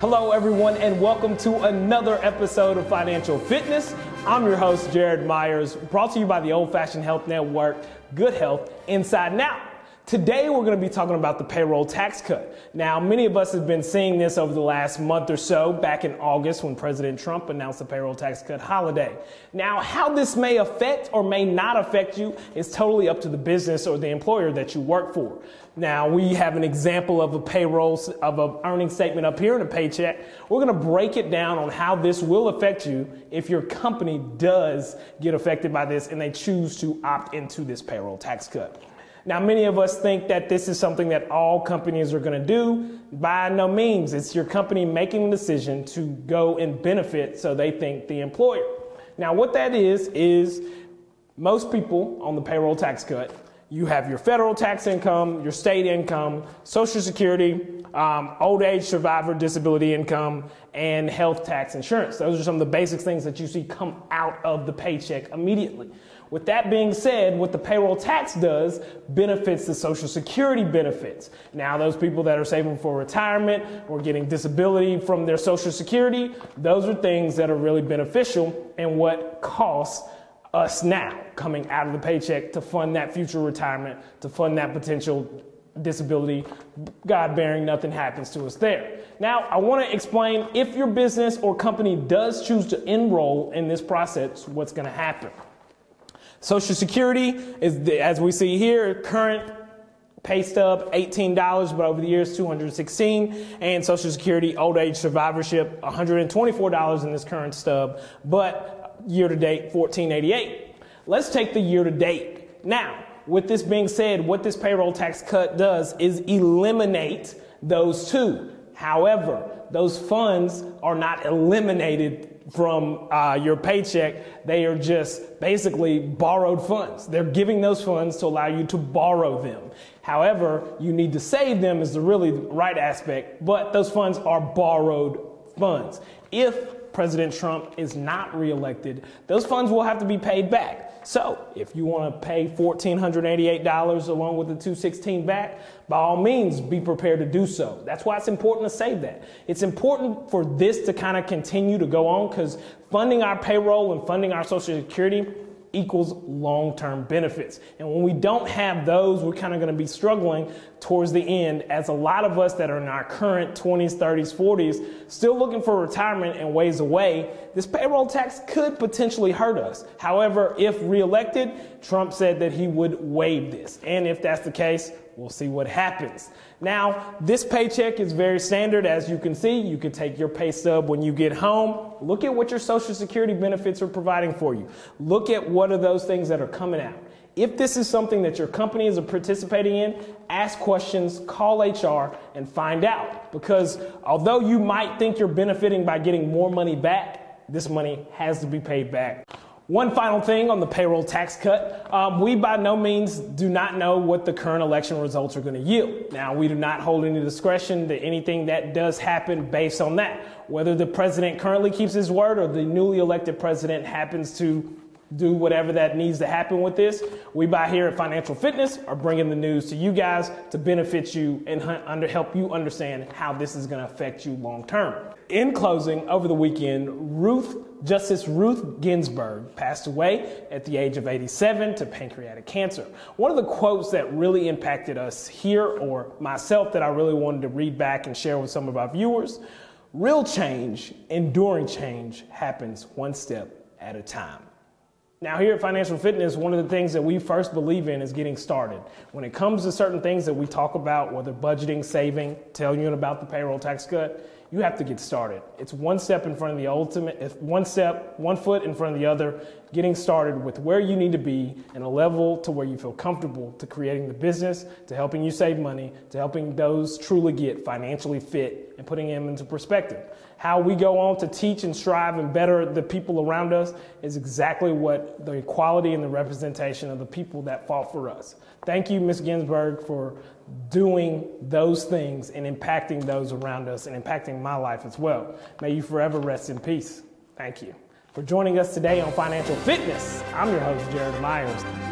Hello, everyone, and welcome to another episode of Financial Fitness. I'm your host, Jared Myers, brought to you by the Old Fashioned Health Network, Good Health Inside Out. Today, we're going to be talking about the payroll tax cut. Now, many of us have been seeing this over the last month or so, back in August when President Trump announced the payroll tax cut holiday. Now, how this may affect or may not affect you is totally up to the business or the employer that you work for. Now, we have an example of a payroll, of an earning statement up here in a paycheck. We're going to break it down on how this will affect you if your company does get affected by this and they choose to opt into this payroll tax cut. Now, many of us think that this is something that all companies are going to do. By no means. It's your company making the decision to go and benefit so they think the employer. Now, what that is, is most people on the payroll tax cut, you have your federal tax income, your state income, Social Security, um, old age survivor disability income, and health tax insurance. Those are some of the basic things that you see come out of the paycheck immediately. With that being said, what the payroll tax does benefits the Social Security benefits. Now, those people that are saving for retirement or getting disability from their Social Security, those are things that are really beneficial and what costs us now coming out of the paycheck to fund that future retirement, to fund that potential disability, God bearing nothing happens to us there. Now, I want to explain if your business or company does choose to enroll in this process, what's going to happen. Social Security is, the, as we see here, current pay stub $18, but over the years 216 and Social Security old age survivorship $124 in this current stub, but year to date 1488. Let's take the year to date. Now, with this being said, what this payroll tax cut does is eliminate those two. However, those funds are not eliminated from uh, your paycheck. They are just basically borrowed funds. They're giving those funds to allow you to borrow them. However, you need to save them is the really right aspect, but those funds are borrowed funds. If President Trump is not reelected, those funds will have to be paid back. So, if you want to pay $1,488 along with the 216 back, by all means, be prepared to do so. That's why it's important to save that. It's important for this to kind of continue to go on because funding our payroll and funding our Social Security equals long term benefits. And when we don't have those, we're kind of going to be struggling towards the end, as a lot of us that are in our current 20s, 30s, 40s, still looking for retirement and ways away, this payroll tax could potentially hurt us. However, if reelected, Trump said that he would waive this. And if that's the case, we'll see what happens. Now, this paycheck is very standard. As you can see, you can take your pay stub when you get home. Look at what your Social Security benefits are providing for you. Look at what are those things that are coming out. If this is something that your company is participating in, ask questions, call HR, and find out. Because although you might think you're benefiting by getting more money back, this money has to be paid back. One final thing on the payroll tax cut. Um, we by no means do not know what the current election results are going to yield. Now, we do not hold any discretion to anything that does happen based on that. Whether the president currently keeps his word or the newly elected president happens to do whatever that needs to happen with this. We by here at Financial Fitness are bringing the news to you guys to benefit you and under, help you understand how this is going to affect you long term. In closing, over the weekend, Ruth Justice Ruth Ginsburg passed away at the age of 87 to pancreatic cancer. One of the quotes that really impacted us here or myself that I really wanted to read back and share with some of our viewers, real change, enduring change happens one step at a time. Now, here at Financial Fitness, one of the things that we first believe in is getting started. When it comes to certain things that we talk about, whether budgeting, saving, telling you about the payroll tax cut, you have to get started. It's one step in front of the ultimate, one step, one foot in front of the other, getting started with where you need to be and a level to where you feel comfortable to creating the business, to helping you save money, to helping those truly get financially fit and putting them into perspective how we go on to teach and strive and better the people around us is exactly what the equality and the representation of the people that fought for us. Thank you, Ms. Ginsburg, for doing those things and impacting those around us and impacting my life as well. May you forever rest in peace. Thank you. For joining us today on Financial Fitness, I'm your host, Jared Myers.